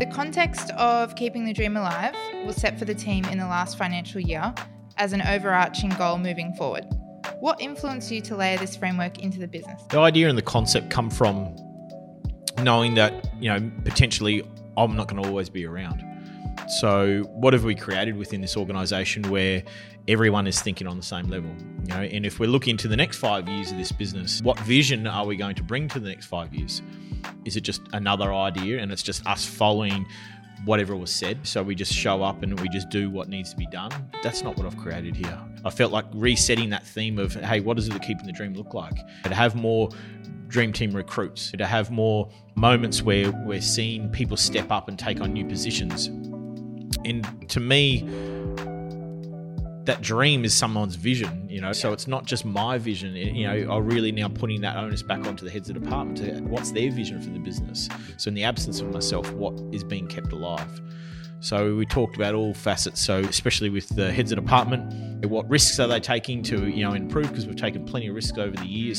The context of keeping the dream alive was set for the team in the last financial year as an overarching goal moving forward. What influenced you to layer this framework into the business? The idea and the concept come from knowing that, you know, potentially I'm not going to always be around. So, what have we created within this organization where everyone is thinking on the same level? You know, and if we're looking to the next five years of this business, what vision are we going to bring to the next five years? Is it just another idea and it's just us following whatever was said? So we just show up and we just do what needs to be done? That's not what I've created here. I felt like resetting that theme of, hey, what does the keeping the dream look like? To have more dream team recruits, to have more moments where we're seeing people step up and take on new positions. And to me, that dream is someone's vision, you know. So it's not just my vision. You know, I'm really now putting that onus back onto the heads of the department. To what's their vision for the business? So in the absence of myself, what is being kept alive? So we talked about all facets. So especially with the heads of department, what risks are they taking to you know improve? Because we've taken plenty of risks over the years.